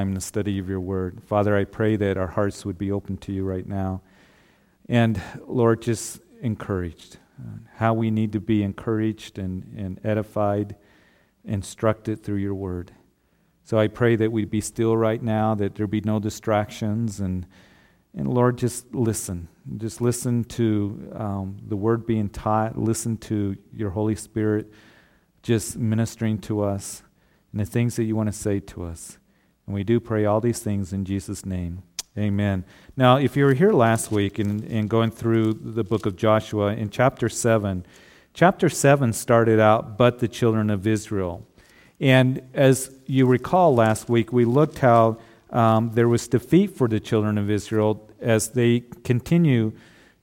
in the study of your word. Father, I pray that our hearts would be open to you right now. And Lord, just encouraged. How we need to be encouraged and, and edified, instructed through your word. So I pray that we be still right now, that there be no distractions, and, and Lord, just listen. Just listen to um, the word being taught, listen to your Holy Spirit just ministering to us and the things that you want to say to us. And we do pray all these things in Jesus' name. Amen. Now, if you were here last week and, going through the book of Joshua, in chapter 7, chapter 7 started out, but the children of Israel. And as you recall last week, we looked how um, there was defeat for the children of Israel as they continue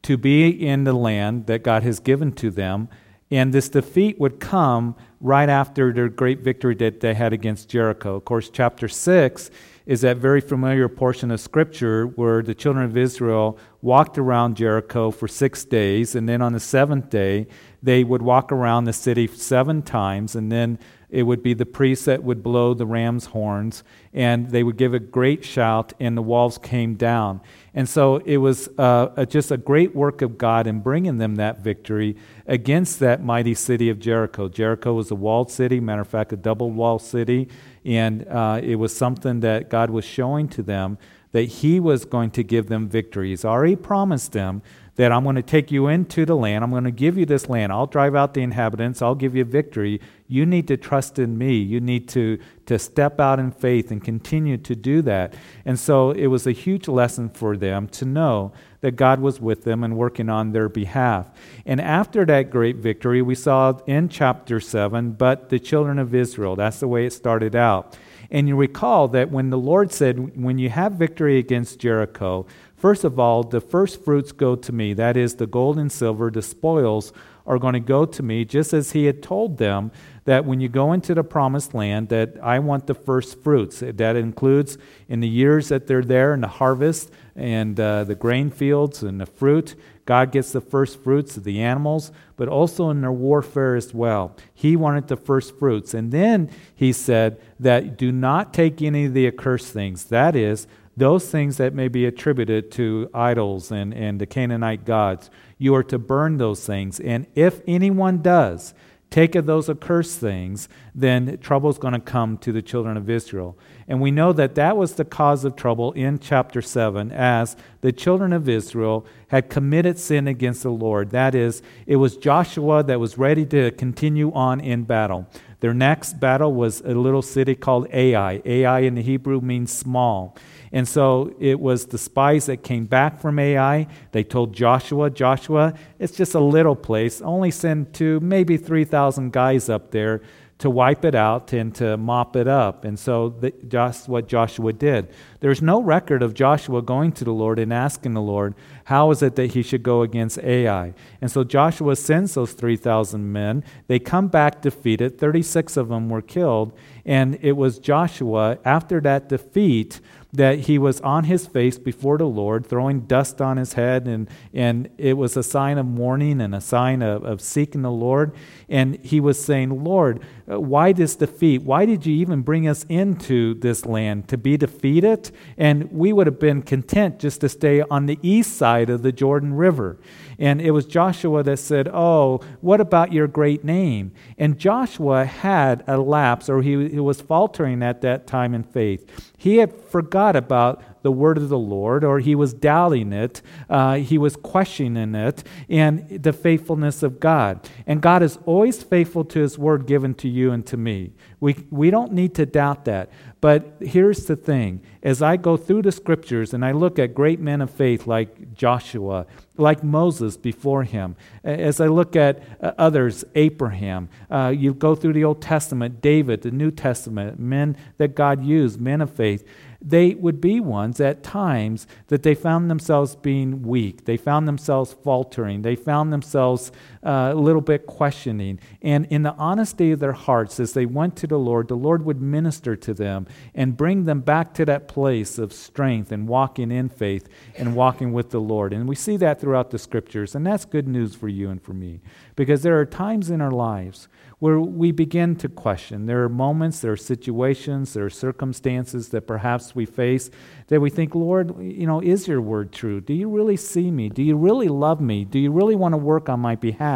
to be in the land that God has given to them. And this defeat would come right after their great victory that they had against Jericho. Of course, chapter 6 is that very familiar portion of Scripture where the children of Israel walked around Jericho for six days, and then on the seventh day, they would walk around the city seven times, and then it would be the priests that would blow the ram's horns, and they would give a great shout, and the walls came down. And so it was uh, just a great work of God in bringing them that victory against that mighty city of Jericho. Jericho was a walled city, matter of fact, a double walled city, and uh, it was something that God was showing to them that He was going to give them victory. He's already promised them that I'm going to take you into the land. I'm going to give you this land. I'll drive out the inhabitants. I'll give you victory. You need to trust in me. You need to, to step out in faith and continue to do that. And so it was a huge lesson for them to know that God was with them and working on their behalf. And after that great victory, we saw in chapter 7, but the children of Israel, that's the way it started out. And you recall that when the Lord said, When you have victory against Jericho, First of all, the first fruits go to me. That is, the gold and silver, the spoils are going to go to me, just as he had told them that when you go into the promised land, that I want the first fruits. That includes in the years that they're there in the harvest and uh, the grain fields and the fruit. God gets the first fruits of the animals, but also in their warfare as well. He wanted the first fruits. And then he said that do not take any of the accursed things. That is, those things that may be attributed to idols and, and the Canaanite gods, you are to burn those things. And if anyone does take of those accursed things, then trouble is going to come to the children of Israel. And we know that that was the cause of trouble in chapter 7 as the children of Israel had committed sin against the Lord. That is, it was Joshua that was ready to continue on in battle. Their next battle was a little city called Ai. Ai in the Hebrew means small. And so it was the spies that came back from Ai. They told Joshua, Joshua, it's just a little place. Only send two, maybe 3,000 guys up there to wipe it out and to mop it up. And so that's what Joshua did. There's no record of Joshua going to the Lord and asking the Lord, how is it that he should go against Ai? And so Joshua sends those 3,000 men. They come back defeated. 36 of them were killed. And it was Joshua, after that defeat, that he was on his face before the Lord, throwing dust on his head, and, and it was a sign of mourning and a sign of, of seeking the Lord. And he was saying, Lord, uh, why this defeat? Why did you even bring us into this land to be defeated? And we would have been content just to stay on the east side of the Jordan River. And it was Joshua that said, Oh, what about your great name? And Joshua had a lapse, or he, he was faltering at that time in faith. He had forgot about the word of the Lord, or he was doubting it, uh, he was questioning it, and the faithfulness of God. And God is always faithful to his word given to you and to me. We, we don't need to doubt that. But here's the thing as I go through the scriptures and I look at great men of faith like Joshua, like Moses before him, as I look at uh, others, Abraham, uh, you go through the Old Testament, David, the New Testament, men that God used, men of faith they would be ones at times that they found themselves being weak. They found themselves faltering. They found themselves uh, a little bit questioning. And in the honesty of their hearts, as they went to the Lord, the Lord would minister to them and bring them back to that place of strength and walking in faith and walking with the Lord. And we see that throughout the scriptures, and that's good news for you and for me. Because there are times in our lives where we begin to question. There are moments, there are situations, there are circumstances that perhaps we face that we think, Lord, you know, is your word true? Do you really see me? Do you really love me? Do you really want to work on my behalf?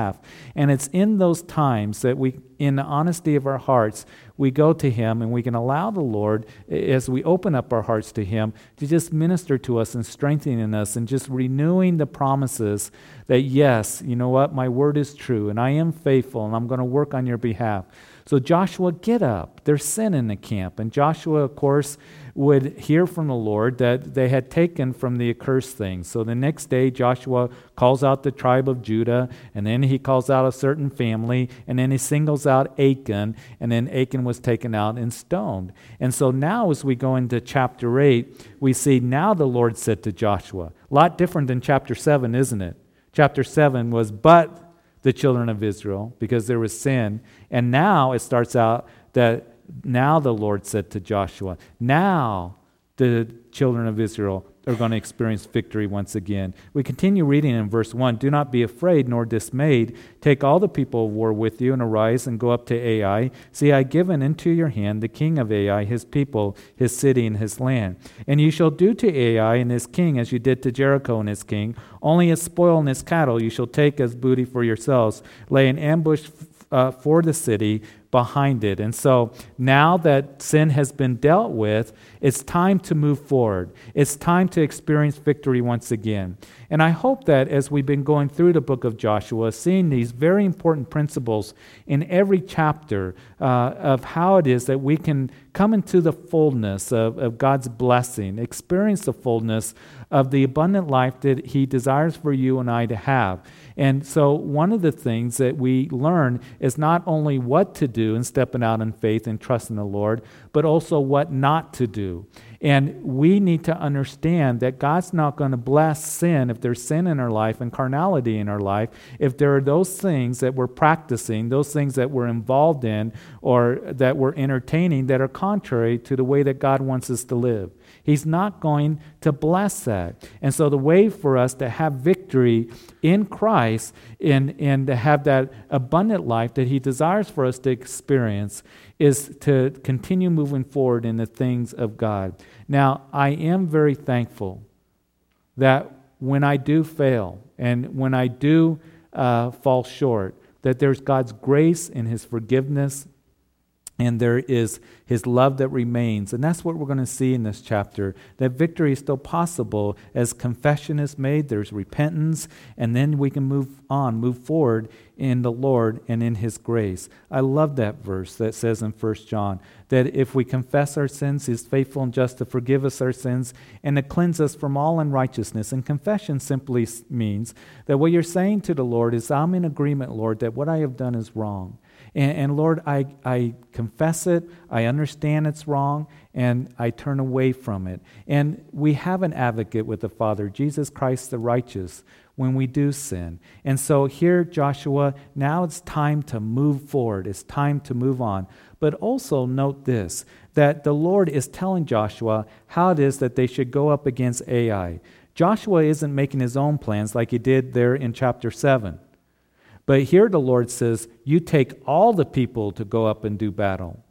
And it's in those times that we, in the honesty of our hearts, we go to Him and we can allow the Lord, as we open up our hearts to Him, to just minister to us and strengthening us and just renewing the promises that, yes, you know what, my word is true and I am faithful and I'm going to work on your behalf. So, Joshua, get up. There's sin in the camp. And Joshua, of course, would hear from the Lord that they had taken from the accursed things. So the next day, Joshua calls out the tribe of Judah, and then he calls out a certain family, and then he singles out Achan, and then Achan was taken out and stoned. And so now, as we go into chapter 8, we see now the Lord said to Joshua, a lot different than chapter 7, isn't it? Chapter 7 was, but the children of Israel because there was sin. And now it starts out that now the Lord said to Joshua, now the children of Israel are going to experience victory once again. We continue reading in verse 1 Do not be afraid nor dismayed. Take all the people of war with you and arise and go up to Ai. See, I have given into your hand the king of Ai, his people, his city, and his land. And you shall do to Ai and his king as you did to Jericho and his king. Only his spoil and his cattle you shall take as booty for yourselves. Lay an ambush uh, for the city behind it. And so now that sin has been dealt with, it's time to move forward. It's time to experience victory once again. And I hope that as we've been going through the book of Joshua, seeing these very important principles in every chapter uh, of how it is that we can come into the fullness of, of God's blessing, experience the fullness of the abundant life that He desires for you and I to have. And so, one of the things that we learn is not only what to do in stepping out in faith and trusting the Lord, but also what not to do. And we need to understand that God's not going to bless sin if there's sin in our life and carnality in our life. If there are those things that we're practicing, those things that we're involved in, or that we're entertaining that are contrary to the way that God wants us to live. He's not going to bless that. And so, the way for us to have victory in Christ and, and to have that abundant life that He desires for us to experience is to continue moving forward in the things of God. Now, I am very thankful that when I do fail and when I do uh, fall short, that there's God's grace and His forgiveness and there is his love that remains. And that's what we're going to see in this chapter that victory is still possible as confession is made, there's repentance, and then we can move on, move forward in the Lord and in his grace. I love that verse that says in 1 John that if we confess our sins, he's faithful and just to forgive us our sins and to cleanse us from all unrighteousness. And confession simply means that what you're saying to the Lord is, I'm in agreement, Lord, that what I have done is wrong. And, and, Lord, I, I confess it, I understand it's wrong, and I turn away from it. And we have an advocate with the Father, Jesus Christ the righteous, when we do sin. And so here, Joshua, now it's time to move forward, it's time to move on. But also note this that the Lord is telling Joshua how it is that they should go up against Ai. Joshua isn't making his own plans like he did there in chapter 7. But here the Lord says, You take all the people to go up and do battle.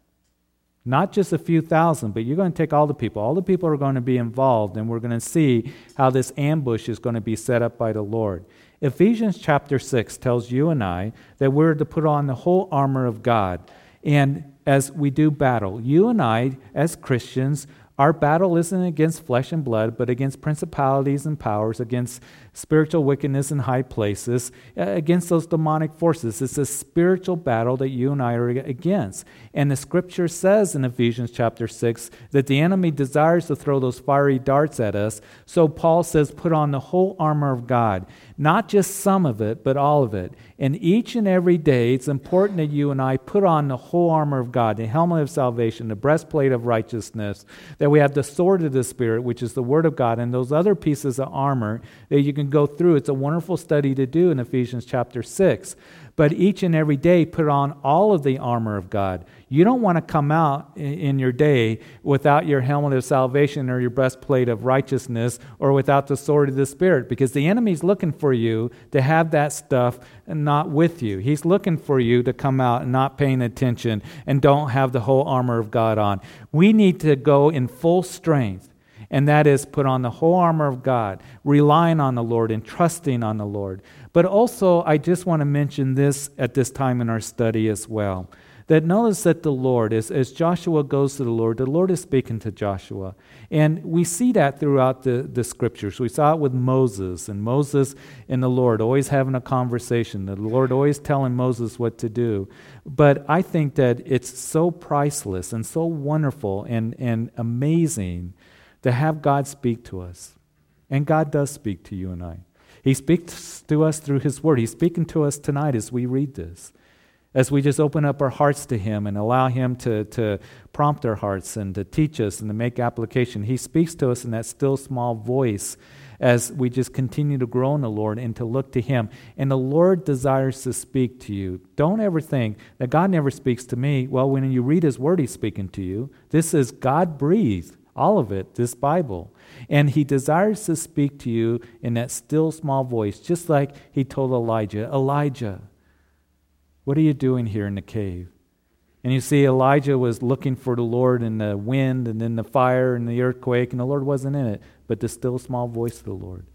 Not just a few thousand, but you're going to take all the people. All the people are going to be involved, and we're going to see how this ambush is going to be set up by the Lord. Ephesians chapter 6 tells you and I that we're to put on the whole armor of God. And as we do battle, you and I, as Christians, our battle isn't against flesh and blood, but against principalities and powers, against spiritual wickedness in high places, uh, against those demonic forces. It's a spiritual battle that you and I are against. And the scripture says in Ephesians chapter 6 that the enemy desires to throw those fiery darts at us. So Paul says, put on the whole armor of God, not just some of it, but all of it. And each and every day, it's important that you and I put on the whole armor of God, the helmet of salvation, the breastplate of righteousness, that we have the sword of the Spirit, which is the Word of God, and those other pieces of armor that you can go through. It's a wonderful study to do in Ephesians chapter 6. but each and every day put on all of the armor of God. You don't want to come out in your day without your helmet of salvation or your breastplate of righteousness or without the sword of the Spirit because the enemy's looking for you to have that stuff and not with you. He's looking for you to come out and not paying attention and don't have the whole armor of God on. We need to go in full strength and that is put on the whole armor of God, relying on the Lord and trusting on the Lord. But also, I just want to mention this at this time in our study as well. That notice that the Lord, as, as Joshua goes to the Lord, the Lord is speaking to Joshua. And we see that throughout the, the scriptures. We saw it with Moses, and Moses and the Lord always having a conversation, the Lord always telling Moses what to do. But I think that it's so priceless and so wonderful and, and amazing to have God speak to us. And God does speak to you and I. He speaks to us through His Word. He's speaking to us tonight as we read this. As we just open up our hearts to Him and allow Him to, to prompt our hearts and to teach us and to make application, He speaks to us in that still small voice as we just continue to grow in the Lord and to look to Him. And the Lord desires to speak to you. Don't ever think that God never speaks to me. Well, when you read His Word, He's speaking to you. This is God breathed all of it, this Bible. And he desires to speak to you in that still small voice, just like he told Elijah Elijah, what are you doing here in the cave? And you see, Elijah was looking for the Lord in the wind and in the fire and the earthquake, and the Lord wasn't in it, but the still small voice of the Lord.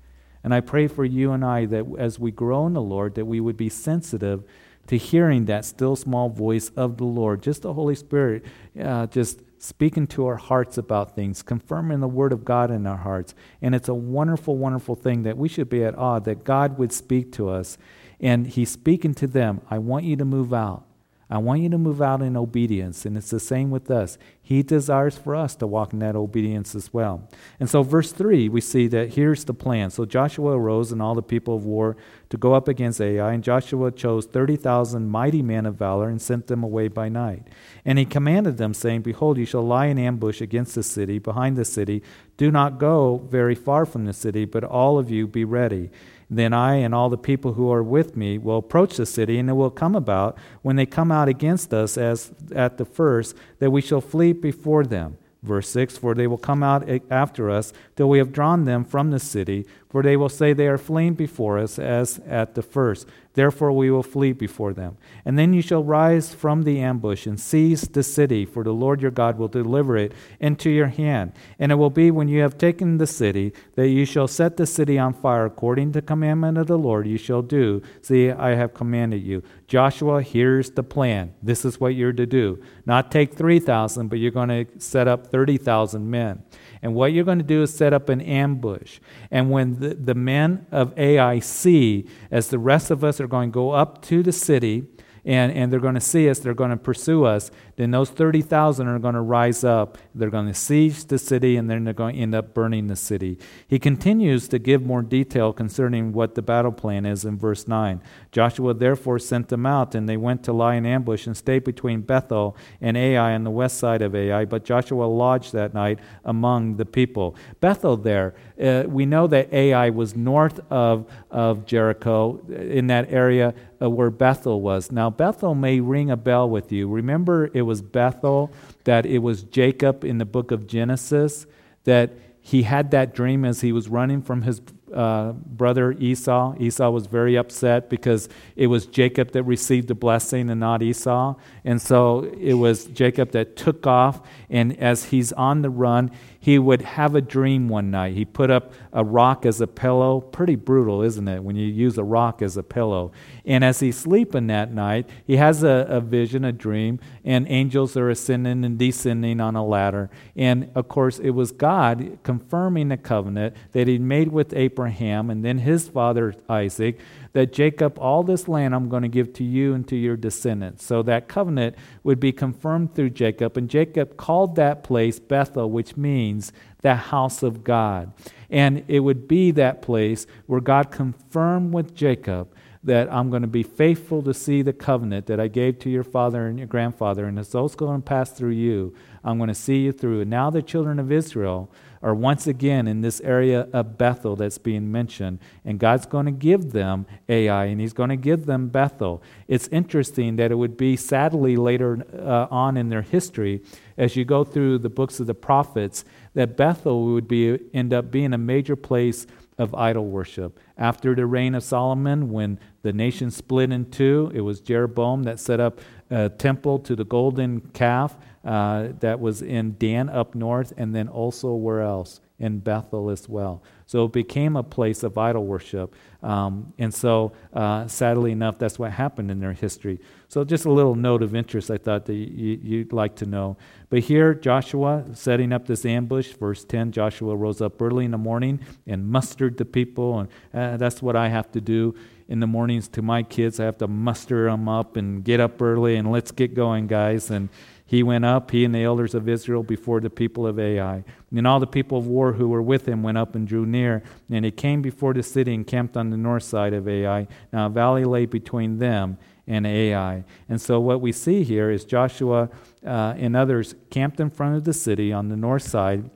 And I pray for you and I that as we grow in the Lord, that we would be sensitive to hearing that still small voice of the Lord, just the Holy Spirit, uh, just speaking to our hearts about things, confirming the Word of God in our hearts. And it's a wonderful, wonderful thing that we should be at awe that God would speak to us. And He's speaking to them, I want you to move out. I want you to move out in obedience. And it's the same with us. He desires for us to walk in that obedience as well. And so, verse 3, we see that here's the plan. So Joshua arose and all the people of war to go up against Ai, and Joshua chose 30,000 mighty men of valor and sent them away by night. And he commanded them, saying, Behold, you shall lie in ambush against the city, behind the city. Do not go very far from the city, but all of you be ready. Then I and all the people who are with me will approach the city, and it will come about, when they come out against us as at the first, that we shall flee before them. Verse 6 For they will come out after us till we have drawn them from the city, for they will say they are fleeing before us as at the first. Therefore we will flee before them. And then you shall rise from the ambush and seize the city, for the Lord your God will deliver it into your hand. And it will be when you have taken the city that you shall set the city on fire according to the commandment of the Lord you shall do. See, I have commanded you. Joshua, here's the plan. This is what you're to do. Not take 3,000, but you're going to set up 30,000 men. And what you're going to do is set up an ambush. And when the, the men of Ai see, as the rest of us are going to go up to the city, and, and they're going to see us, they're going to pursue us, then those 30,000 are going to rise up. They're going to siege the city, and then they're going to end up burning the city. He continues to give more detail concerning what the battle plan is in verse 9. Joshua therefore sent them out, and they went to lie in ambush and stay between Bethel and Ai on the west side of Ai. But Joshua lodged that night among the people. Bethel there, uh, we know that Ai was north of, of Jericho, in that area uh, where Bethel was. Now, Bethel may ring a bell with you. Remember, it was Bethel, that it was Jacob in the book of Genesis, that he had that dream as he was running from his uh, brother Esau. Esau was very upset because it was Jacob that received the blessing and not Esau. And so it was Jacob that took off. And as he's on the run, he would have a dream one night. He put up a rock as a pillow. Pretty brutal, isn't it, when you use a rock as a pillow? And as he's sleeping that night, he has a, a vision, a dream, and angels are ascending and descending on a ladder. And of course, it was God confirming the covenant that he'd made with Abraham and then his father Isaac that Jacob, all this land I'm going to give to you and to your descendants. So that covenant would be confirmed through Jacob. And Jacob called that place Bethel, which means the house of God. And it would be that place where God confirmed with Jacob that I'm going to be faithful to see the covenant that I gave to your father and your grandfather, and it's also going to pass through you. I'm going to see you through. And now the children of Israel are once again in this area of Bethel that's being mentioned. And God's going to give them Ai, and He's going to give them Bethel. It's interesting that it would be sadly later uh, on in their history, as you go through the books of the prophets, that Bethel would be, end up being a major place of idol worship. After the reign of Solomon, when the nation split in two, it was Jeroboam that set up a temple to the golden calf uh, that was in Dan up north, and then also where else? In Bethel as well. So it became a place of idol worship. Um, and so, uh, sadly enough, that's what happened in their history. So, just a little note of interest I thought that you, would like to know. But here, Joshua setting up this ambush, verse 10 Joshua rose up early in the morning and mustered the people. And uh, that's what I have to do in the mornings to my kids. I have to muster them up and get up early and let's get going, guys. And he went up, he and the elders of Israel, before the people of Ai. And all the people of war who were with him went up and drew near. And he came before the city and camped on the north side of Ai. Now a valley lay between them and Ai. And so what we see here is Joshua uh, and others camped in front of the city on the north side.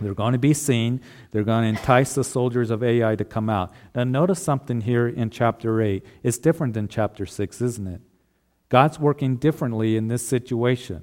They're going to be seen. They're going to entice the soldiers of Ai to come out. Now, notice something here in chapter 8. It's different than chapter 6, isn't it? God's working differently in this situation.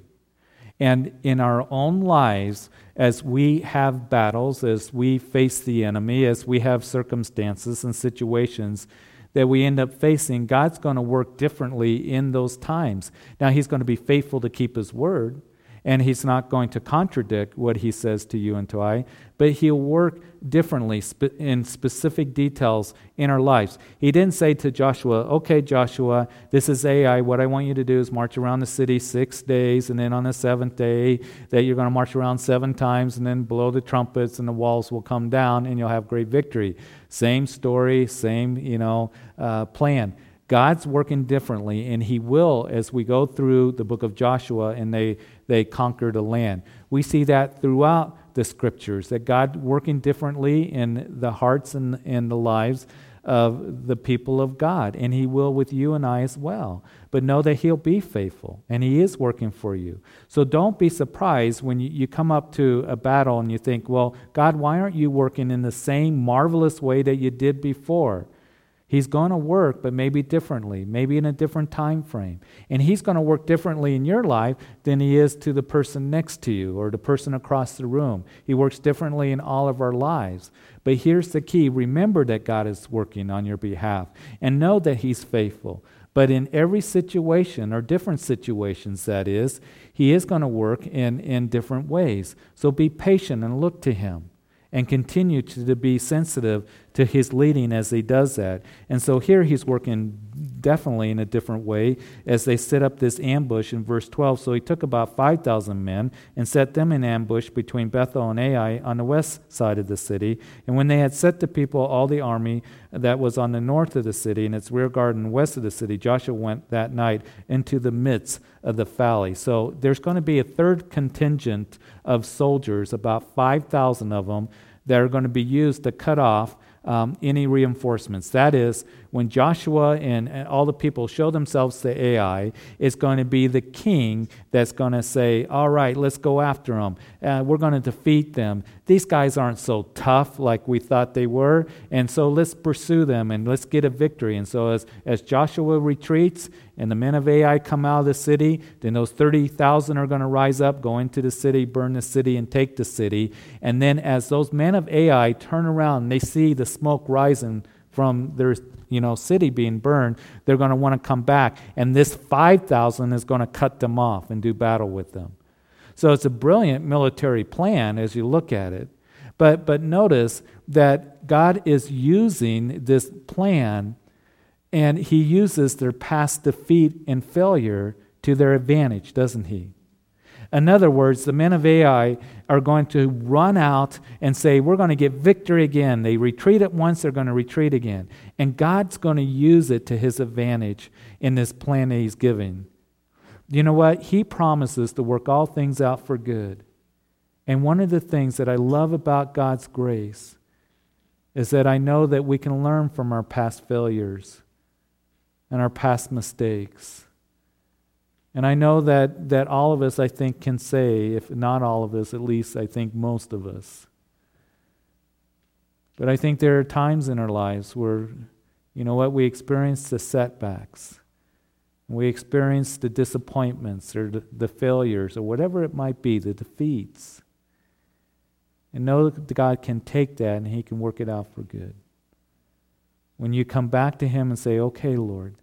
And in our own lives, as we have battles, as we face the enemy, as we have circumstances and situations that we end up facing, God's going to work differently in those times. Now, He's going to be faithful to keep His word, and He's not going to contradict what He says to you and to I, but He'll work differently in specific details in our lives. He didn't say to Joshua, Okay, Joshua, this is Ai. What I want you to do is march around the city six days, and then on the seventh day, that you're going to march around seven times, and then blow the trumpets, and the walls will come down, and you'll have great victory. Same story, same, you know, uh, plan. God's working differently, and He will as we go through the book of Joshua and they, they conquer the land. We see that throughout the scriptures, that God working differently in the hearts and, and the lives of the people of God, and He will with you and I as well. But know that He'll be faithful, and He is working for you. So don't be surprised when you, you come up to a battle and you think, well, God, why aren't you working in the same marvelous way that you did before? He's going to work, but maybe differently, maybe in a different time frame. And he's going to work differently in your life than he is to the person next to you or the person across the room. He works differently in all of our lives. But here's the key remember that God is working on your behalf and know that he's faithful. But in every situation, or different situations, that is, he is going to work in, in different ways. So be patient and look to him and continue to, to be sensitive to his leading as he does that. And so here he's working definitely in a different way as they set up this ambush in verse 12. So he took about 5,000 men and set them in ambush between Bethel and Ai on the west side of the city. And when they had set the people, all the army that was on the north of the city and its rear guard and west of the city, Joshua went that night into the midst of the valley. So there's going to be a third contingent of soldiers, about 5,000 of them, that are going to be used to cut off um, any reinforcements. That is, when Joshua and, all the people show themselves to Ai, it's going to be the king that's going to say, All right, let's go after them. Uh, we're going to defeat them. These guys aren't so tough like we thought they were, and so let's pursue them and let's get a victory. And so, as, as Joshua retreats and the men of Ai come out of the city, then those 30,000 are going to rise up, go into the city, burn the city, and take the city. And then, as those men of Ai turn around and they see the smoke rising from their you know, city being burned, they're going to want to come back. And this 5,000 is going to cut them off and do battle with them. So it's a brilliant military plan as you look at it. But, but notice that God is using this plan and he uses their past defeat and failure to their advantage, doesn't he? In other words, the men of Ai are going to run out and say, We're going to get victory again. They retreat at once, they're going to retreat again. And God's going to use it to his advantage in this plan that he's giving. You know what? He promises to work all things out for good. And one of the things that I love about God's grace is that I know that we can learn from our past failures and our past mistakes. And I know that, that all of us, I think, can say, if not all of us, at least I think most of us. But I think there are times in our lives where, you know what, we experience the setbacks. We experience the disappointments or the, the failures or whatever it might be, the defeats. And know that God can take that and He can work it out for good. When you come back to Him and say, okay, Lord,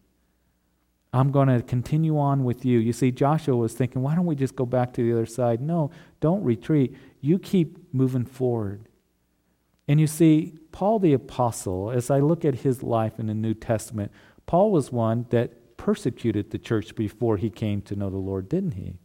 I'm going to continue on with you. You see, Joshua was thinking, why don't we just go back to the other side? No, don't retreat. You keep moving forward. And you see, Paul the Apostle, as I look at his life in the New Testament, Paul was one that persecuted the church before he came to know the Lord, didn't he?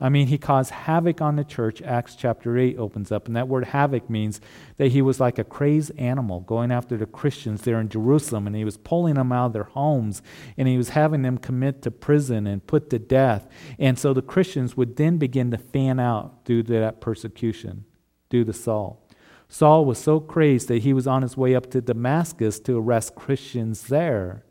I mean, he caused havoc on the church. Acts chapter 8 opens up. And that word havoc means that he was like a crazed animal going after the Christians there in Jerusalem. And he was pulling them out of their homes. And he was having them commit to prison and put to death. And so the Christians would then begin to fan out due to that persecution, due to Saul. Saul was so crazed that he was on his way up to Damascus to arrest Christians there.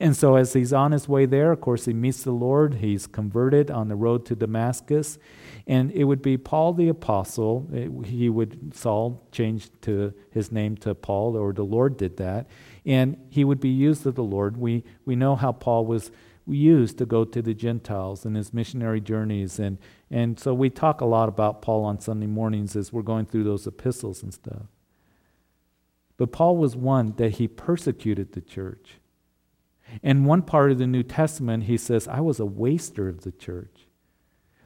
And so, as he's on his way there, of course, he meets the Lord. He's converted on the road to Damascus. And it would be Paul the Apostle. It, he would, Saul changed to his name to Paul, or the Lord did that. And he would be used of the Lord. We, we know how Paul was used to go to the Gentiles in his missionary journeys. And, and so we talk a lot about Paul on Sunday mornings as we're going through those epistles and stuff. But Paul was one that he persecuted the church. In one part of the New Testament, he says, I was a waster of the church.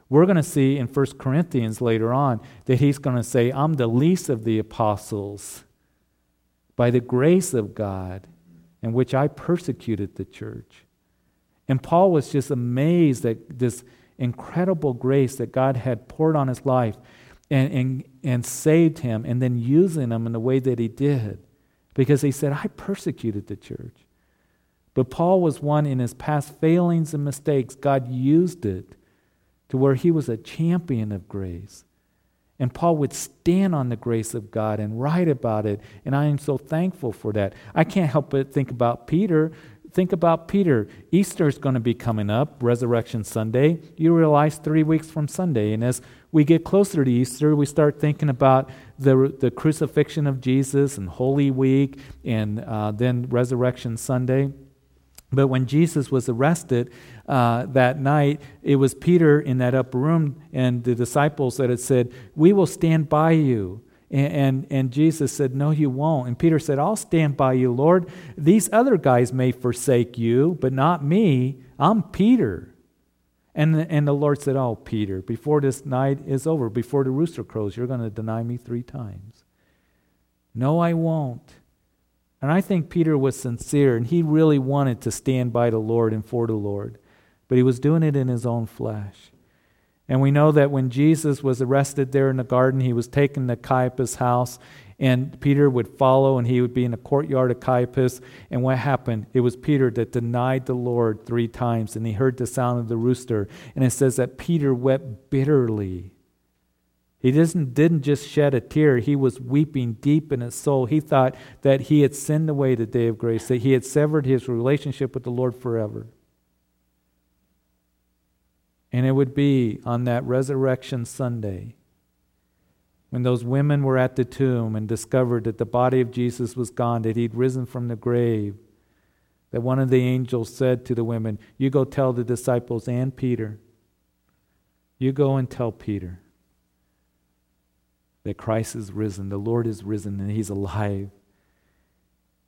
We're going to see in 1 Corinthians later on that he's going to say, I'm the least of the apostles by the grace of God in which I persecuted the church. And Paul was just amazed at this incredible grace that God had poured on his life and, and, and saved him and then using him in the way that he did. Because he said, I persecuted the church. But Paul was one in his past failings and mistakes. God used it to where he was a champion of grace. And Paul would stand on the grace of God and write about it. And I am so thankful for that. I can't help but think about Peter. Think about Peter. Easter is going to be coming up, Resurrection Sunday. You realize three weeks from Sunday. And as we get closer to Easter, we start thinking about the, the crucifixion of Jesus and Holy Week and uh, then Resurrection Sunday. But when Jesus was arrested uh, that night, it was Peter in that upper room and the disciples that had said, We will stand by you. And, and, and, Jesus said, No, you won't. And Peter said, I'll stand by you, Lord. These other guys may forsake you, but not me. I'm Peter. And the, and the Lord said, Oh, Peter, before this night is over, before the rooster crows, you're going to deny me three times. No, I won't. And I think Peter was sincere and he really wanted to stand by the Lord and for the Lord, but he was doing it in his own flesh. And we know that when Jesus was arrested there in the garden, he was taken to Caiaphas' house, and Peter would follow, and he would be in the courtyard of Caiaphas. And what happened? It was Peter that denied the Lord three times, and he heard the sound of the rooster. And it says that Peter wept bitterly. He didn't, didn't just shed a tear, he was weeping deep in his soul. He thought that he had sinned away the day of grace, that he had severed his relationship with the Lord forever. And it would be on that resurrection Sunday when those women were at the tomb and discovered that the body of Jesus was gone, that he'd risen from the grave, that one of the angels said to the women, You go tell the disciples and Peter, you go and tell Peter that Christ is risen, the Lord is risen, and he's alive.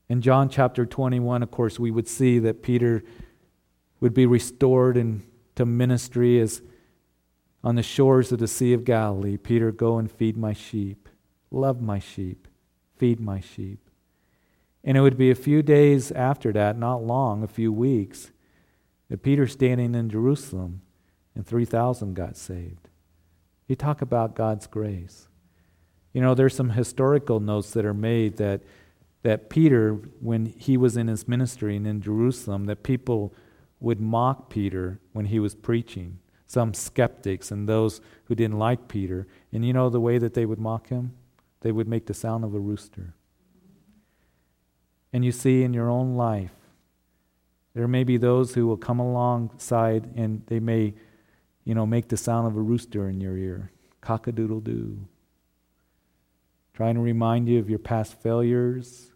In John chapter 21, of course, we would see that Peter would be restored into ministry as on the shores of the Sea of Galilee. Peter, go and feed my sheep. Love my sheep. Feed my sheep. And it would be a few days after that, not long, a few weeks, that Peter standing in Jerusalem and 3,000 got saved. You talk about God's grace. You know, there's some historical notes that are made that that Peter, when he was in his ministry and in Jerusalem, that people would mock Peter when he was preaching. Some skeptics and those who didn't like Peter. And you know the way that they would mock him? They would make the sound of a rooster. And you see in your own life, There may be those who will come alongside and they may, you know, make the sound of a rooster in your ear. Cock a doodle doo. Trying to remind you of your past failures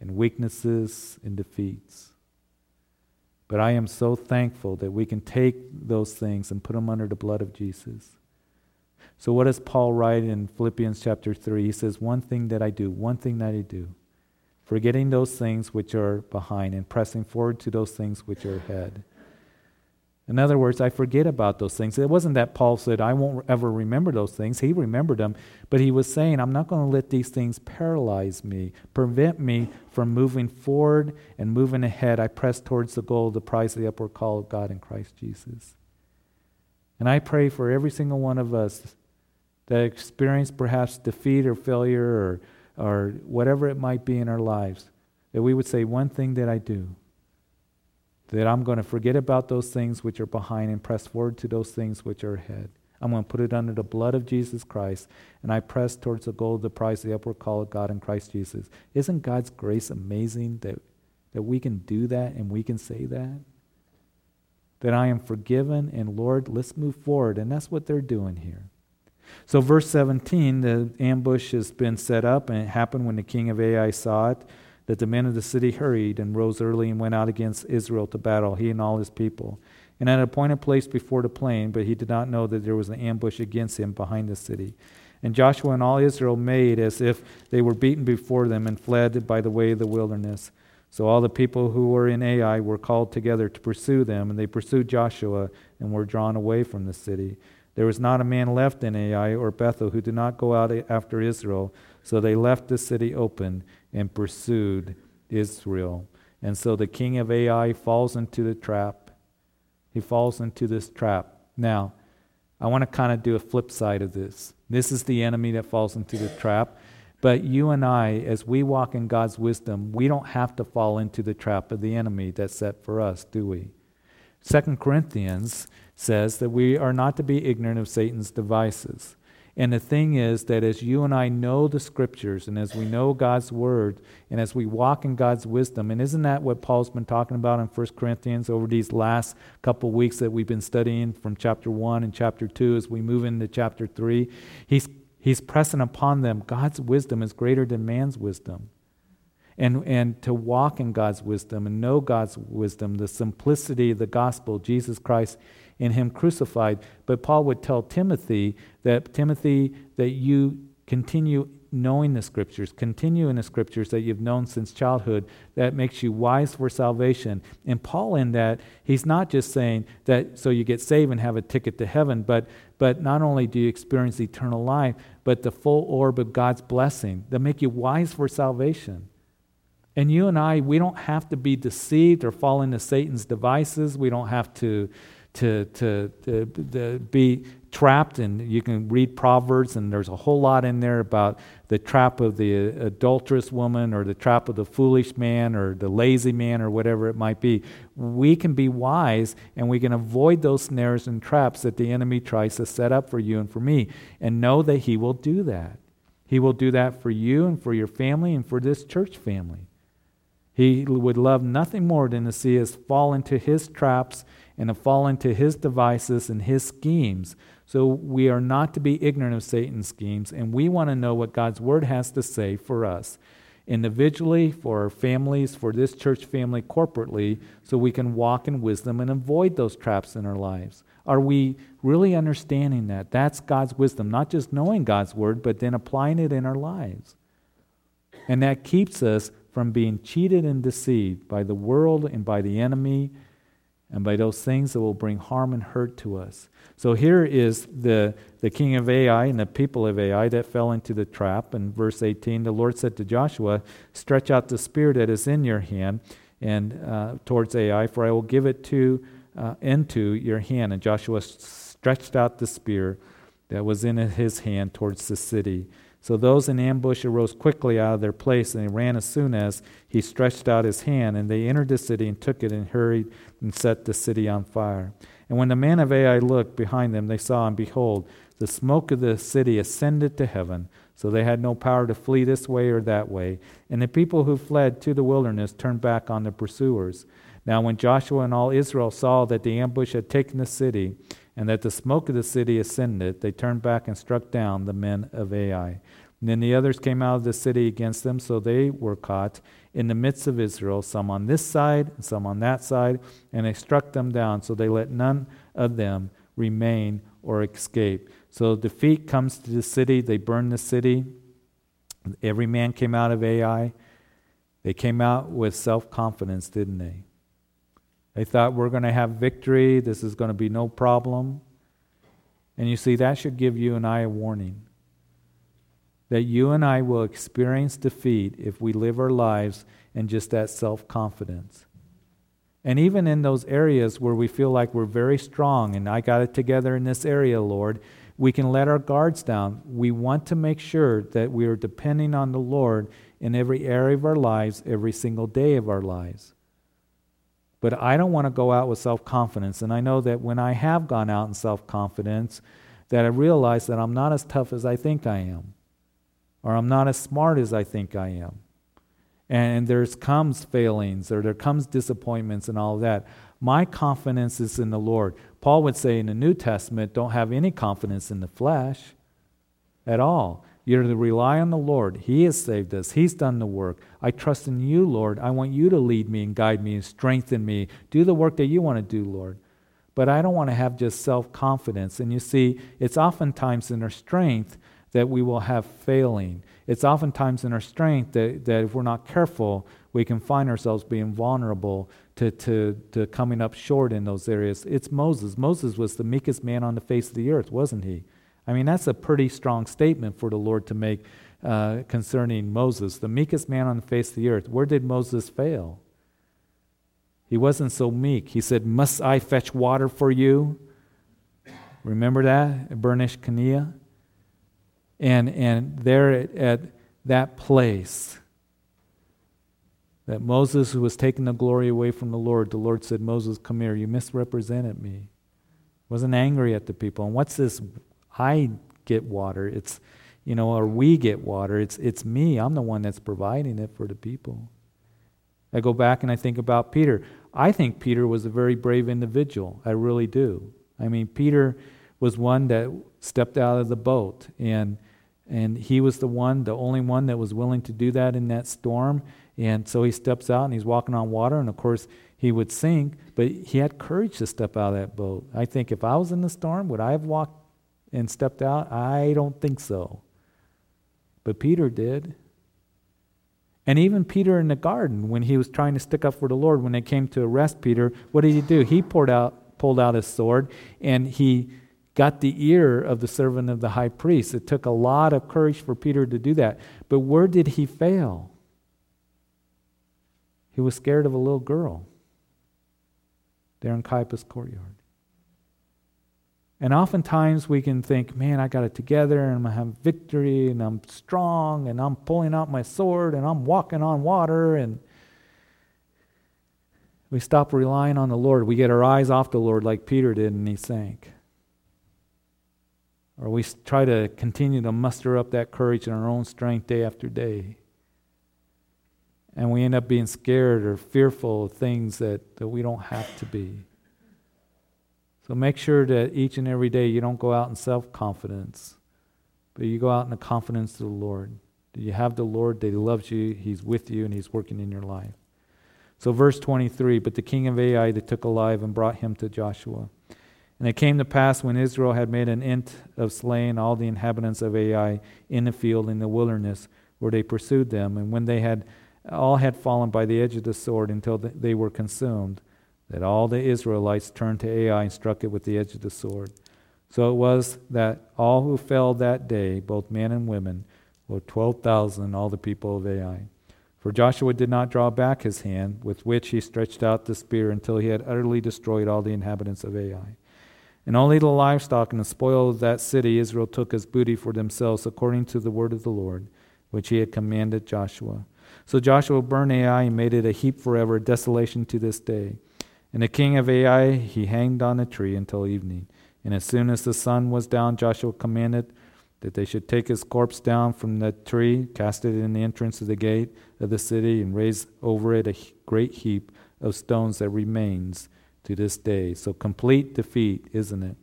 and weaknesses and defeats. But I am so thankful that we can take those things and put them under the blood of Jesus. So, what does Paul write in Philippians chapter 3? He says, One thing that I do, one thing that I do, forgetting those things which are behind and pressing forward to those things which are ahead. In other words, I forget about those things. It wasn't that Paul said, I won't ever remember those things. He remembered them, but he was saying, I'm not going to let these things paralyze me, prevent me from moving forward and moving ahead. I press towards the goal, the prize of the upward call of God in Christ Jesus. And I pray for every single one of us that experience perhaps defeat or failure or, or whatever it might be in our lives, that we would say, One thing that I do, that I'm going to forget about those things which are behind and press forward to those things which are ahead. I'm going to put it under the blood of Jesus Christ, and I press towards the goal of the prize, the upward call of God in Christ Jesus. Isn't God's grace amazing that, that we can do that and we can say that? That I am forgiven, and Lord, let's move forward. And that's what they're doing here. So, verse 17, the ambush has been set up, and it happened when the king of Ai saw it that the men of the city hurried and rose early and went out against Israel to battle, he and all his people. And at a appointed place before the plain, but he did not know that there was an ambush against him behind the city. And Joshua and all Israel made as if they were beaten before them and fled by the way of the wilderness. So all the people who were in Ai were called together to pursue them, and they pursued Joshua and were drawn away from the city. There was not a man left in Ai or Bethel who did not go out after Israel. So they left the city open and pursued Israel. And so the king of Ai falls into the trap. He falls into this trap. Now, I want to kind of do a flip side of this. This is the enemy that falls into the trap. But you and I, as we walk in God's wisdom, we don't have to fall into the trap of the enemy that's set for us, do we? Second Corinthians says that we are not to be ignorant of Satan's devices. And the thing is that as you and I know the scriptures and as we know God's word and as we walk in God's wisdom, and isn't that what Paul's been talking about in 1 Corinthians over these last couple weeks that we've been studying from chapter 1 and chapter 2 as we move into chapter 3? He's, he's pressing upon them God's wisdom is greater than man's wisdom. And, and to walk in God's wisdom and know God's wisdom, the simplicity of the gospel, Jesus Christ in him crucified. But Paul would tell Timothy that, Timothy, that you continue knowing the scriptures, continue in the scriptures that you've known since childhood, that makes you wise for salvation. And Paul, in that, he's not just saying that so you get saved and have a ticket to heaven, but, but not only do you experience eternal life, but the full orb of God's blessing that make you wise for salvation. And you and I, we don't have to be deceived or fall into Satan's devices. We don't have to to, to, to, to, be trapped. And you can read Proverbs, and there's a whole lot in there about the trap of the adulterous woman, or the trap of the foolish man, or the lazy man, or whatever it might be. We can be wise, and we can avoid those snares and traps that the enemy tries to set up for you and for me, and know that he will do that. He will do that for you and for your family and for this church family. He would love nothing more than to see us fall into his traps and to fall into his devices and his schemes. So we are not to be ignorant of Satan's schemes, and we want to know what God's word has to say for us individually, for our families, for this church family corporately, so we can walk in wisdom and avoid those traps in our lives. Are we really understanding that? That's God's wisdom, not just knowing God's word, but then applying it in our lives. And that keeps us from being cheated and deceived by the world and by the enemy and by those things that will bring harm and hurt to us. So here is the, the king of Ai and the people of Ai that fell into the trap. In verse 18, the Lord said to Joshua, Stretch out the spear that is in your hand and uh, towards Ai, for I will give it to uh, into your hand. And Joshua stretched out the spear that was in his hand towards the city. So those in ambush arose quickly out of their place, and they ran as soon as he stretched out his hand. And they entered the city and took it and hurried and set the city on fire. And when the men of Ai looked behind them, they saw, and behold, the smoke of the city ascended to heaven. So they had no power to flee this way or that way. And the people who fled to the wilderness turned back on the pursuers. Now, when Joshua and all Israel saw that the ambush had taken the city, and that the smoke of the city ascended, they turned back and struck down the men of Ai. And then the others came out of the city against them, so they were caught in the midst of Israel, some on this side and some on that side, and they struck them down, so they let none of them remain or escape. So defeat comes to the city, they burn the city. Every man came out of Ai. They came out with self confidence, didn't they? They thought we're going to have victory, this is going to be no problem. And you see, that should give you and I a warning that you and I will experience defeat if we live our lives in just that self confidence. And even in those areas where we feel like we're very strong and I got it together in this area, Lord, we can let our guards down. We want to make sure that we are depending on the Lord in every area of our lives, every single day of our lives. But I don't want to go out with self confidence. And I know that when I have gone out in self confidence, that I realize that I'm not as tough as I think I am or I'm not as smart as I think I am. And there comes failings or there comes disappointments and all that. My confidence is in the Lord. Paul would say in the New Testament, don't have any confidence in the flesh at all. You're to rely on the Lord. He has saved us. He's done the work. I trust in you, Lord. I want you to lead me and guide me and strengthen me. Do the work that you want to do, Lord. But I don't want to have just self confidence. And you see, it's oftentimes in our strength that we will have failing. It's oftentimes in our strength that, that if we're not careful, we can find ourselves being vulnerable to, to, to coming up short in those areas. It's Moses. Moses was the meekest man on the face of the earth, wasn't he? I mean, that's a pretty strong statement for the Lord to make uh, concerning Moses, the meekest man on the face of the earth. Where did Moses fail? He wasn't so meek. He said, Must I fetch water for you? Remember that at Burnish Kenia? And, and there at, at that place, that Moses, who was taking the glory away from the Lord, the Lord said, Moses, come here. You misrepresented me. Wasn't angry at the people. And what's this? I get water. It's, you know, or we get water. It's, it's me. I'm the one that's providing it for the people. I go back and I think about Peter. I think Peter was a very brave individual. I really do. I mean, Peter was one that stepped out of the boat and and he was the one, the only one that was willing to do that in that storm. And so he steps out and he's walking on water, and of course he would sink, but he had courage to step out of that boat. I think if I was in the storm, would I have walked and stepped out? I don't think so. But Peter did. And even Peter in the garden, when he was trying to stick up for the Lord, when they came to arrest Peter, what did he do? He poured out, pulled out his sword and he got the ear of the servant of the high priest. It took a lot of courage for Peter to do that. But where did he fail? He was scared of a little girl there in Caiaphas' courtyard. And oftentimes we can think, man, I got it together and I'm going to have victory and I'm strong and I'm pulling out my sword and I'm walking on water. And we stop relying on the Lord. We get our eyes off the Lord like Peter did and he sank. Or we try to continue to muster up that courage in our own strength day after day. And we end up being scared or fearful of things that, that we don't have to be. So make sure that each and every day you don't go out in self confidence, but you go out in the confidence of the Lord. You have the Lord that He loves you, He's with you, and He's working in your life? So, verse 23 But the king of Ai they took alive and brought him to Joshua. And it came to pass when Israel had made an end of slaying all the inhabitants of Ai in the field in the wilderness, where they pursued them, and when they had all had fallen by the edge of the sword until they were consumed, that all the Israelites turned to Ai and struck it with the edge of the sword. So it was that all who fell that day, both men and women, were twelve thousand, all the people of Ai. For Joshua did not draw back his hand, with which he stretched out the spear, until he had utterly destroyed all the inhabitants of Ai. And only the livestock and the spoil of that city Israel took as booty for themselves, according to the word of the Lord, which he had commanded Joshua. So Joshua burned Ai and made it a heap forever, a desolation to this day. And the king of Ai he hanged on a tree until evening. And as soon as the sun was down, Joshua commanded that they should take his corpse down from the tree, cast it in the entrance of the gate of the city, and raise over it a great heap of stones that remains to this day. So complete defeat, isn't it?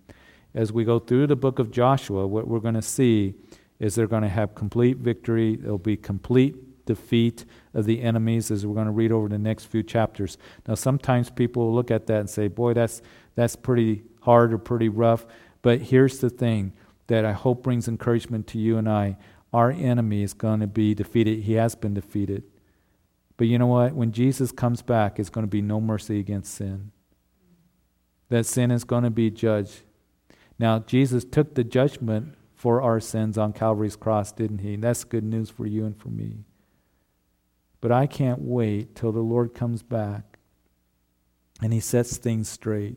As we go through the book of Joshua, what we're going to see is they're going to have complete victory. There'll be complete defeat of the enemies as we're going to read over the next few chapters. Now, sometimes people will look at that and say, boy, that's, that's pretty hard or pretty rough. But here's the thing that I hope brings encouragement to you and I. Our enemy is going to be defeated. He has been defeated. But you know what? When Jesus comes back, it's going to be no mercy against sin. That sin is going to be judged. Now, Jesus took the judgment for our sins on Calvary's cross, didn't he? And that's good news for you and for me. But I can't wait till the Lord comes back and he sets things straight.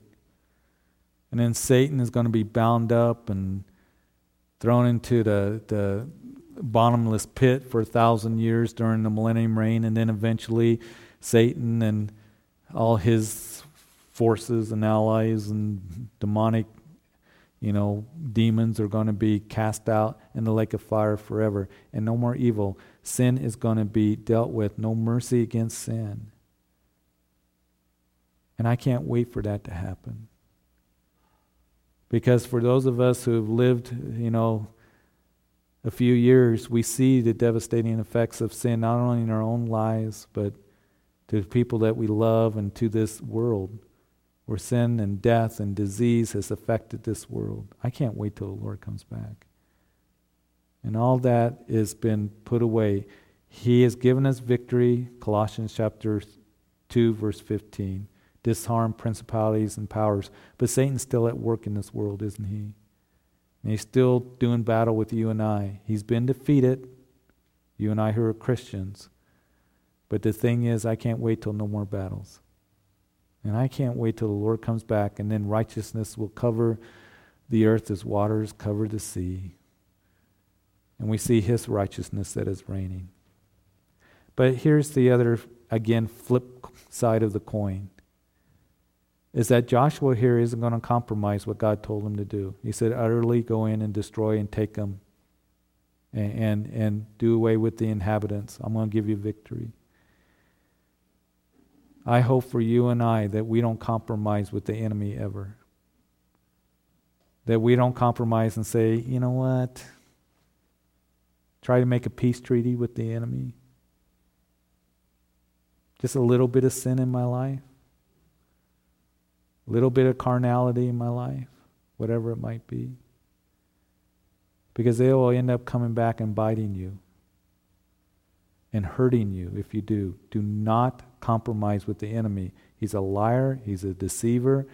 And then Satan is going to be bound up and thrown into the, the bottomless pit for a thousand years during the millennium reign. And then eventually, Satan and all his forces and allies and demonic you know, demons are going to be cast out in the lake of fire forever, and no more evil. Sin is going to be dealt with, no mercy against sin. And I can't wait for that to happen. Because for those of us who have lived, you know, a few years, we see the devastating effects of sin not only in our own lives, but to the people that we love and to this world where sin and death and disease has affected this world. I can't wait till the Lord comes back. And all that has been put away. He has given us victory, Colossians chapter 2, verse 15 disarm principalities and powers. But Satan's still at work in this world, isn't he? And he's still doing battle with you and I. He's been defeated, you and I who are Christians. But the thing is, I can't wait till no more battles. And I can't wait till the Lord comes back, and then righteousness will cover the earth as waters cover the sea. And we see his righteousness that is reigning. But here's the other, again, flip side of the coin is that Joshua here isn't going to compromise what God told him to do. He said, utterly go in and destroy and take them and, and, and do away with the inhabitants. I'm going to give you victory. I hope for you and I that we don't compromise with the enemy ever. That we don't compromise and say, you know what? Try to make a peace treaty with the enemy. Just a little bit of sin in my life a little bit of carnality in my life, whatever it might be. Because they will end up coming back and biting you and hurting you if you do. Do not compromise with the enemy. He's a liar, he's a deceiver.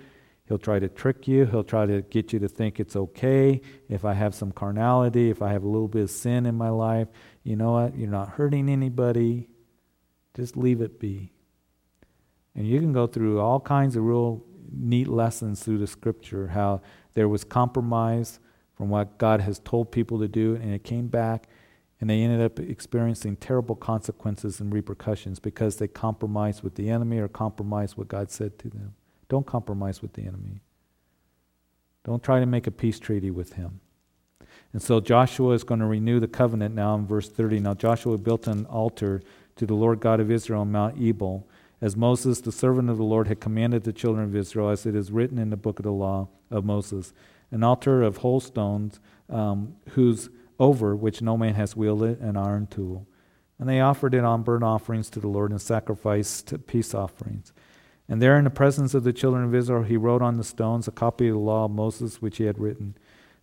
He'll try to trick you. He'll try to get you to think it's okay if I have some carnality, if I have a little bit of sin in my life. You know what? You're not hurting anybody. Just leave it be. And you can go through all kinds of real neat lessons through the scripture how there was compromise from what God has told people to do, and it came back, and they ended up experiencing terrible consequences and repercussions because they compromised with the enemy or compromised what God said to them. Don't compromise with the enemy. Don't try to make a peace treaty with him. And so Joshua is going to renew the covenant now in verse 30. Now Joshua built an altar to the Lord God of Israel on Mount Ebal as Moses, the servant of the Lord, had commanded the children of Israel, as it is written in the book of the law of Moses, an altar of whole stones, um, whose over which no man has wielded an iron tool. And they offered it on burnt offerings to the Lord and sacrificed peace offerings. And there, in the presence of the children of Israel, he wrote on the stones a copy of the law of Moses which he had written.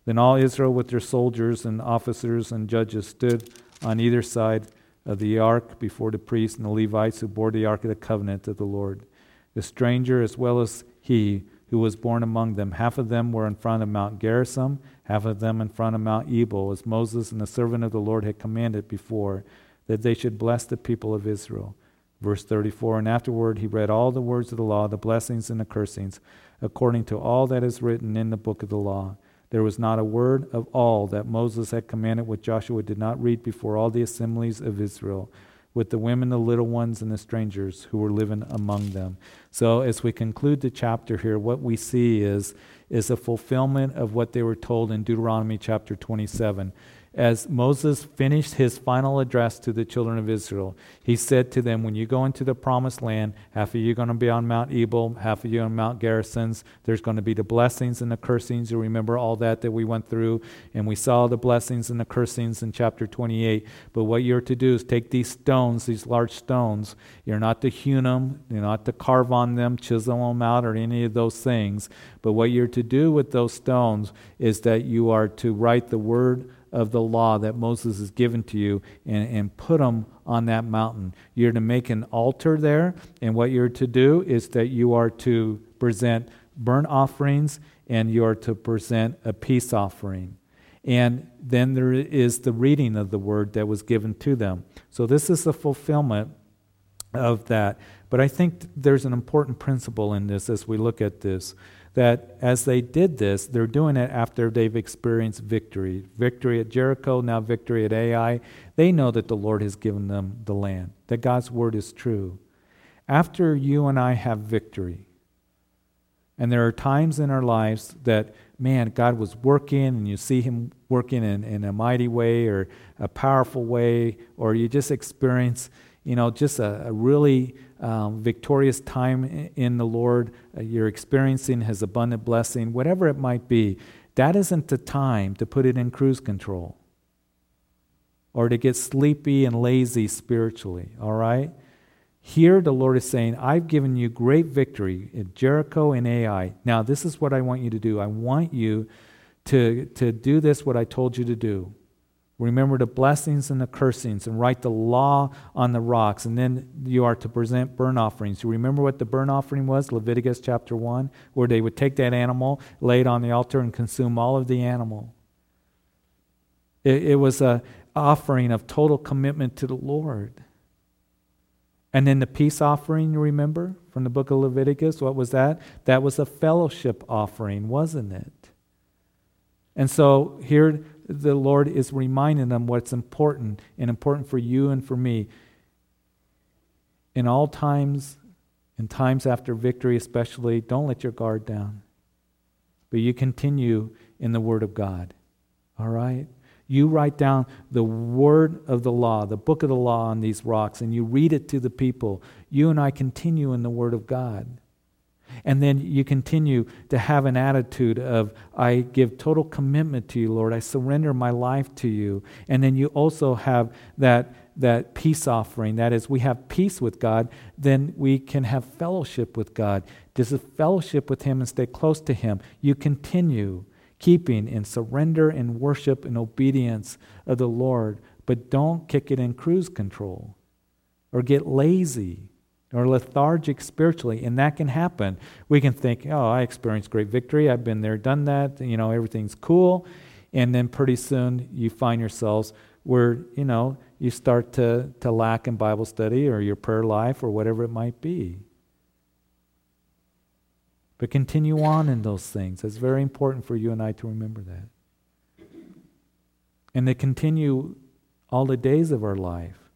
Then all Israel, with their soldiers and officers and judges, stood on either side of the ark before the priests and the Levites who bore the ark of the covenant of the Lord. The stranger, as well as he who was born among them, half of them were in front of Mount Gerizim, half of them in front of Mount Ebal, as Moses and the servant of the Lord had commanded before, that they should bless the people of Israel. Verse 34 And afterward he read all the words of the law, the blessings and the cursings, according to all that is written in the book of the law. There was not a word of all that Moses had commanded which Joshua did not read before all the assemblies of Israel, with the women, the little ones, and the strangers who were living among them. So, as we conclude the chapter here, what we see is, is a fulfillment of what they were told in Deuteronomy chapter 27. As Moses finished his final address to the children of Israel, he said to them, When you go into the promised land, half of you are going to be on Mount Ebal, half of you on Mount Gerizim. There's going to be the blessings and the cursings. You remember all that that we went through, and we saw the blessings and the cursings in chapter 28. But what you're to do is take these stones, these large stones. You're not to hew them, you're not to carve on them, chisel them out, or any of those things. But what you're to do with those stones is that you are to write the word of the law that Moses has given to you and, and put them on that mountain. You're to make an altar there, and what you're to do is that you are to present burnt offerings and you are to present a peace offering. And then there is the reading of the word that was given to them. So this is the fulfillment of that. But I think there's an important principle in this as we look at this that as they did this, they're doing it after they've experienced victory. Victory at Jericho, now victory at Ai. They know that the Lord has given them the land, that God's word is true. After you and I have victory, and there are times in our lives that, man, God was working, and you see Him working in, in a mighty way or a powerful way, or you just experience, you know, just a, a really um, victorious time in the Lord, uh, you're experiencing His abundant blessing, whatever it might be, that isn't the time to put it in cruise control or to get sleepy and lazy spiritually, all right? Here, the Lord is saying, I've given you great victory at Jericho and Ai. Now, this is what I want you to do. I want you to, to do this, what I told you to do. Remember the blessings and the cursings and write the law on the rocks. And then you are to present burnt offerings. You remember what the burnt offering was? Leviticus chapter 1, where they would take that animal, lay it on the altar, and consume all of the animal. It, it was an offering of total commitment to the Lord. And then the peace offering, you remember from the book of Leviticus? What was that? That was a fellowship offering, wasn't it? And so here the Lord is reminding them what's important and important for you and for me. In all times, in times after victory especially, don't let your guard down. But you continue in the Word of God. All right? You write down the word of the law, the book of the law on these rocks, and you read it to the people. You and I continue in the Word of God. And then you continue to have an attitude of, I give total commitment to you, Lord. I surrender my life to you. And then you also have that, that peace offering. That is, we have peace with God, then we can have fellowship with God. Just a fellowship with Him and stay close to Him. You continue keeping in surrender and worship and obedience of the Lord, but don't kick it in cruise control or get lazy or lethargic spiritually, and that can happen. We can think, oh, I experienced great victory. I've been there, done that. You know, everything's cool. And then pretty soon you find yourselves where, you know, you start to, to lack in Bible study or your prayer life or whatever it might be. But continue on in those things. It's very important for you and I to remember that. And to continue all the days of our life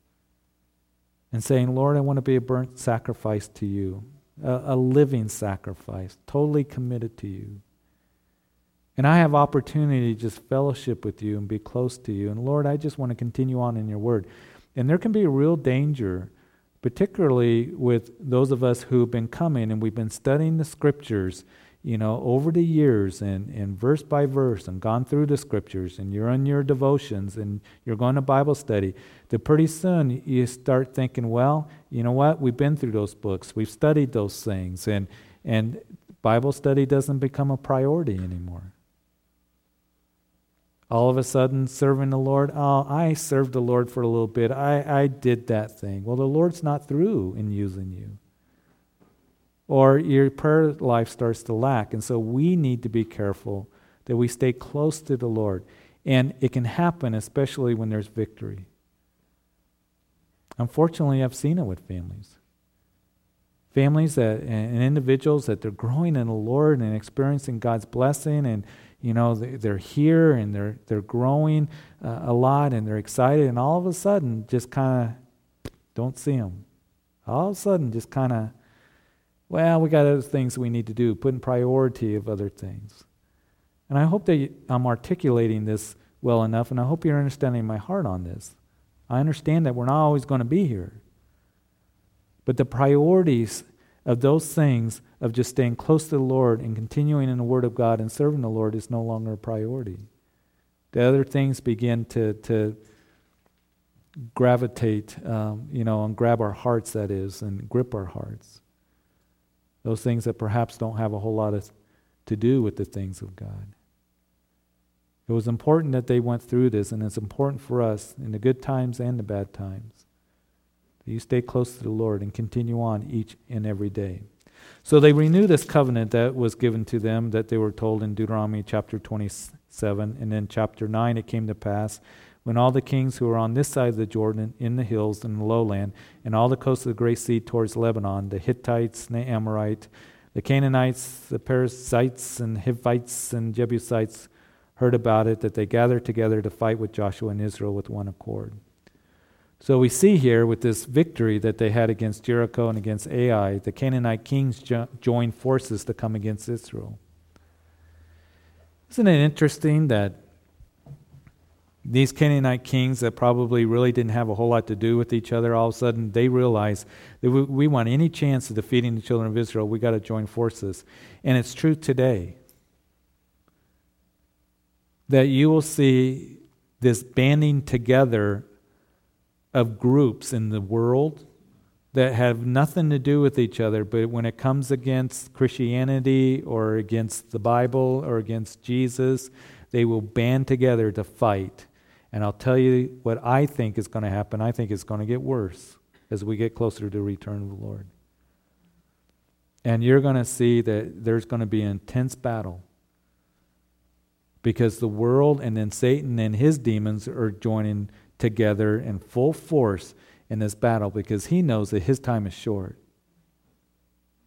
and saying, Lord, I want to be a burnt sacrifice to you, a, a living sacrifice, totally committed to you. And I have opportunity to just fellowship with you and be close to you. And Lord, I just want to continue on in your word. And there can be a real danger, particularly with those of us who've been coming and we've been studying the scriptures you know, over the years and, and verse by verse and gone through the scriptures and you're in your devotions and you're going to Bible study, that pretty soon you start thinking, well, you know what? We've been through those books. We've studied those things. And, and Bible study doesn't become a priority anymore. All of a sudden, serving the Lord, oh, I served the Lord for a little bit. I, I did that thing. Well, the Lord's not through in using you or your prayer life starts to lack. And so we need to be careful that we stay close to the Lord. And it can happen, especially when there's victory. Unfortunately, I've seen it with families. Families that, and individuals that they're growing in the Lord and experiencing God's blessing, and you know they're here and they're they're growing uh, a lot and they're excited, and all of a sudden, just kind of don't see them. All of a sudden, just kind of well, we got other things we need to do, putting priority of other things. And I hope that I'm articulating this well enough, and I hope you're understanding my heart on this. I understand that we're not always going to be here. But the priorities of those things of just staying close to the Lord and continuing in the Word of God and serving the Lord is no longer a priority. The other things begin to, to gravitate, um, you know, and grab our hearts, that is, and grip our hearts. Those things that perhaps don't have a whole lot of, to do with the things of God. It was important that they went through this, and it's important for us in the good times and the bad times. That you stay close to the Lord and continue on each and every day. So they renew this covenant that was given to them that they were told in Deuteronomy chapter 27. And then chapter 9, it came to pass when all the kings who were on this side of the Jordan, in the hills and the lowland, and all the coast of the great sea towards Lebanon, the Hittites and the Amorite, the Canaanites, the Perizzites and Hivites and Jebusites heard about it, that they gathered together to fight with Joshua and Israel with one accord. So we see here with this victory that they had against Jericho and against Ai, the Canaanite kings jo- joined forces to come against Israel. Isn't it interesting that these Canaanite kings that probably really didn't have a whole lot to do with each other, all of a sudden they realize that we, we want any chance of defeating the children of Israel, we got to join forces. And it's true today that you will see this banding together of groups in the world that have nothing to do with each other, but when it comes against Christianity or against the Bible or against Jesus, they will band together to fight. And I'll tell you what I think is going to happen. I think it's going to get worse as we get closer to the return of the Lord. And you're going to see that there's going to be an intense battle because the world and then Satan and his demons are joining together in full force in this battle because he knows that his time is short.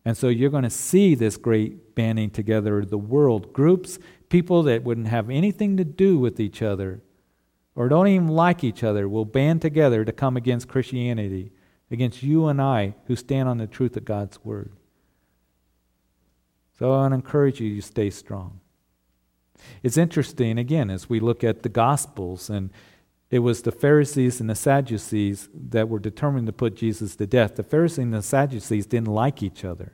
And so you're going to see this great banding together of the world. Groups, people that wouldn't have anything to do with each other or don't even like each other will band together to come against Christianity, against you and I who stand on the truth of God's Word. So I want to encourage you to stay strong. It's interesting, again, as we look at the Gospels and it was the Pharisees and the Sadducees that were determined to put Jesus to death. The Pharisees and the Sadducees didn't like each other.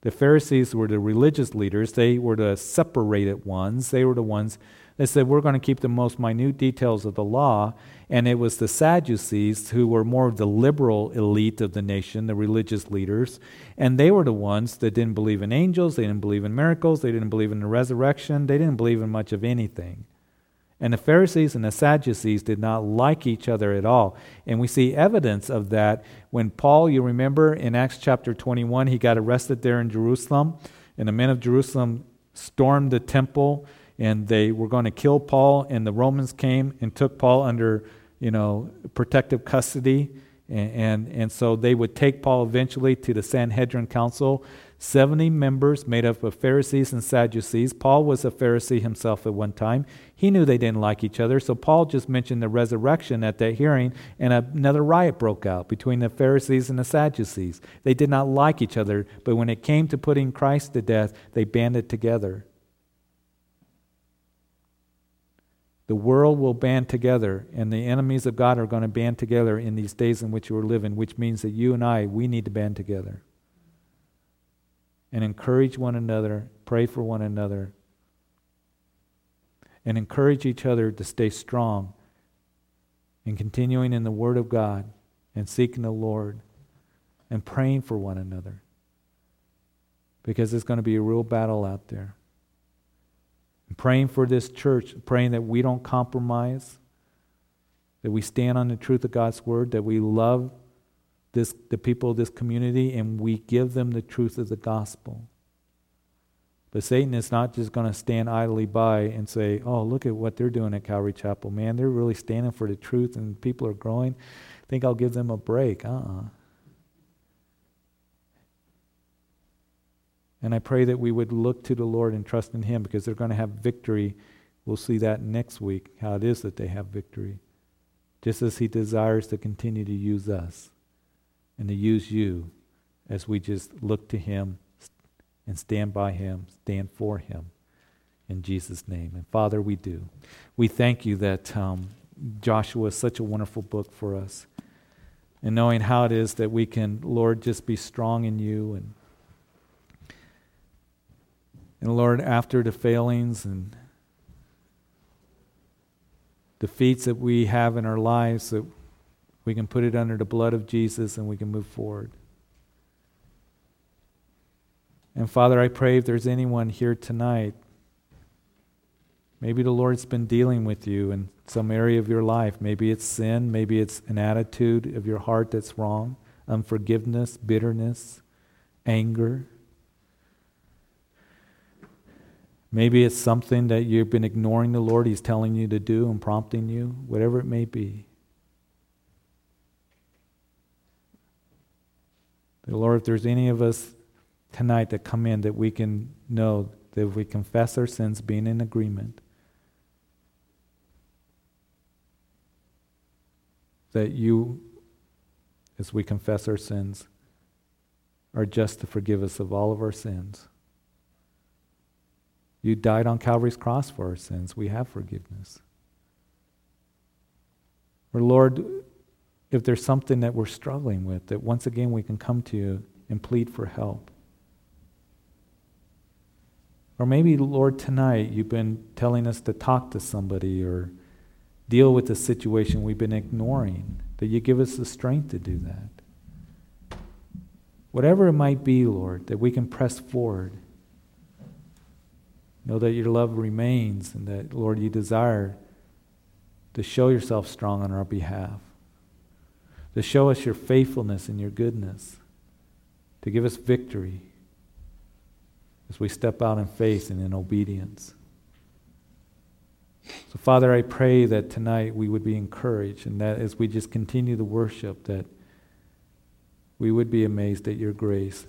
The Pharisees were the religious leaders, they were the separated ones. They were the ones that said, We're going to keep the most minute details of the law. And it was the Sadducees who were more of the liberal elite of the nation, the religious leaders. And they were the ones that didn't believe in angels, they didn't believe in miracles, they didn't believe in the resurrection, they didn't believe in much of anything. And the Pharisees and the Sadducees did not like each other at all. And we see evidence of that when Paul, you remember in Acts chapter 21, he got arrested there in Jerusalem. And the men of Jerusalem stormed the temple and they were going to kill Paul. And the Romans came and took Paul under, you know, protective custody. And, and, and so they would take Paul eventually to the Sanhedrin Council 70 members made up of Pharisees and Sadducees. Paul was a Pharisee himself at one time. He knew they didn't like each other, so Paul just mentioned the resurrection at that hearing, and another riot broke out between the Pharisees and the Sadducees. They did not like each other, but when it came to putting Christ to death, they banded together. The world will band together, and the enemies of God are going to band together in these days in which we're living, which means that you and I, we need to band together and encourage one another, pray for one another, and encourage each other to stay strong in continuing in the Word of God and seeking the Lord and praying for one another. Because it's going to be a real battle out there. Praying for this church, praying that we don't compromise, that we stand on the truth of God's Word, that we love this, the people of this community and we give them the truth of the gospel. But Satan is not just going to stand idly by and say, oh, look at what they're doing at Calvary Chapel. Man, they're really standing for the truth and people are growing. I think I'll give them a break. Uh uh-uh. And I pray that we would look to the Lord and trust in Him because they're going to have victory. We'll see that next week, how it is that they have victory. Just as He desires to continue to use us and to use you as we just look to Him and stand by Him, stand for Him In Jesus' name. And Father, we do. We thank you that um, Joshua is such a wonderful book for us. And knowing how it is that we can, Lord, just be strong in you and and Lord, after the failings and defeats that we have in our lives, that we can put it under the blood of Jesus and we can move forward. And Father, I pray if there's anyone here tonight Maybe the Lord's been dealing with you in some area of your life. Maybe it's sin. Maybe it's an attitude of your heart that's wrong, unforgiveness, bitterness, anger. Maybe it's something that you've been ignoring the Lord. He's telling you to do and prompting you, whatever it may be. The Lord, if there's any of us tonight that come in, that we can know that if we confess our sins, being in agreement, that you, as we confess our sins, are just to forgive us of all of our sins. You died on Calvary's cross for our sins. We have forgiveness. Or, Lord, if there's something that we're struggling with, that once again we can come to you and plead for help. Or maybe, Lord, tonight you've been telling us to talk to somebody or deal with a situation we've been ignoring, that you give us the strength to do that. Whatever it might be, Lord, that we can press forward. Know that your love remains and that, Lord, you desire to show yourself strong on our behalf, to show us your faithfulness and your goodness, to give us victory as we step out in faith and in obedience. So, Father, I pray that tonight we would be encouraged and that as we just continue to worship, that we would be amazed at your grace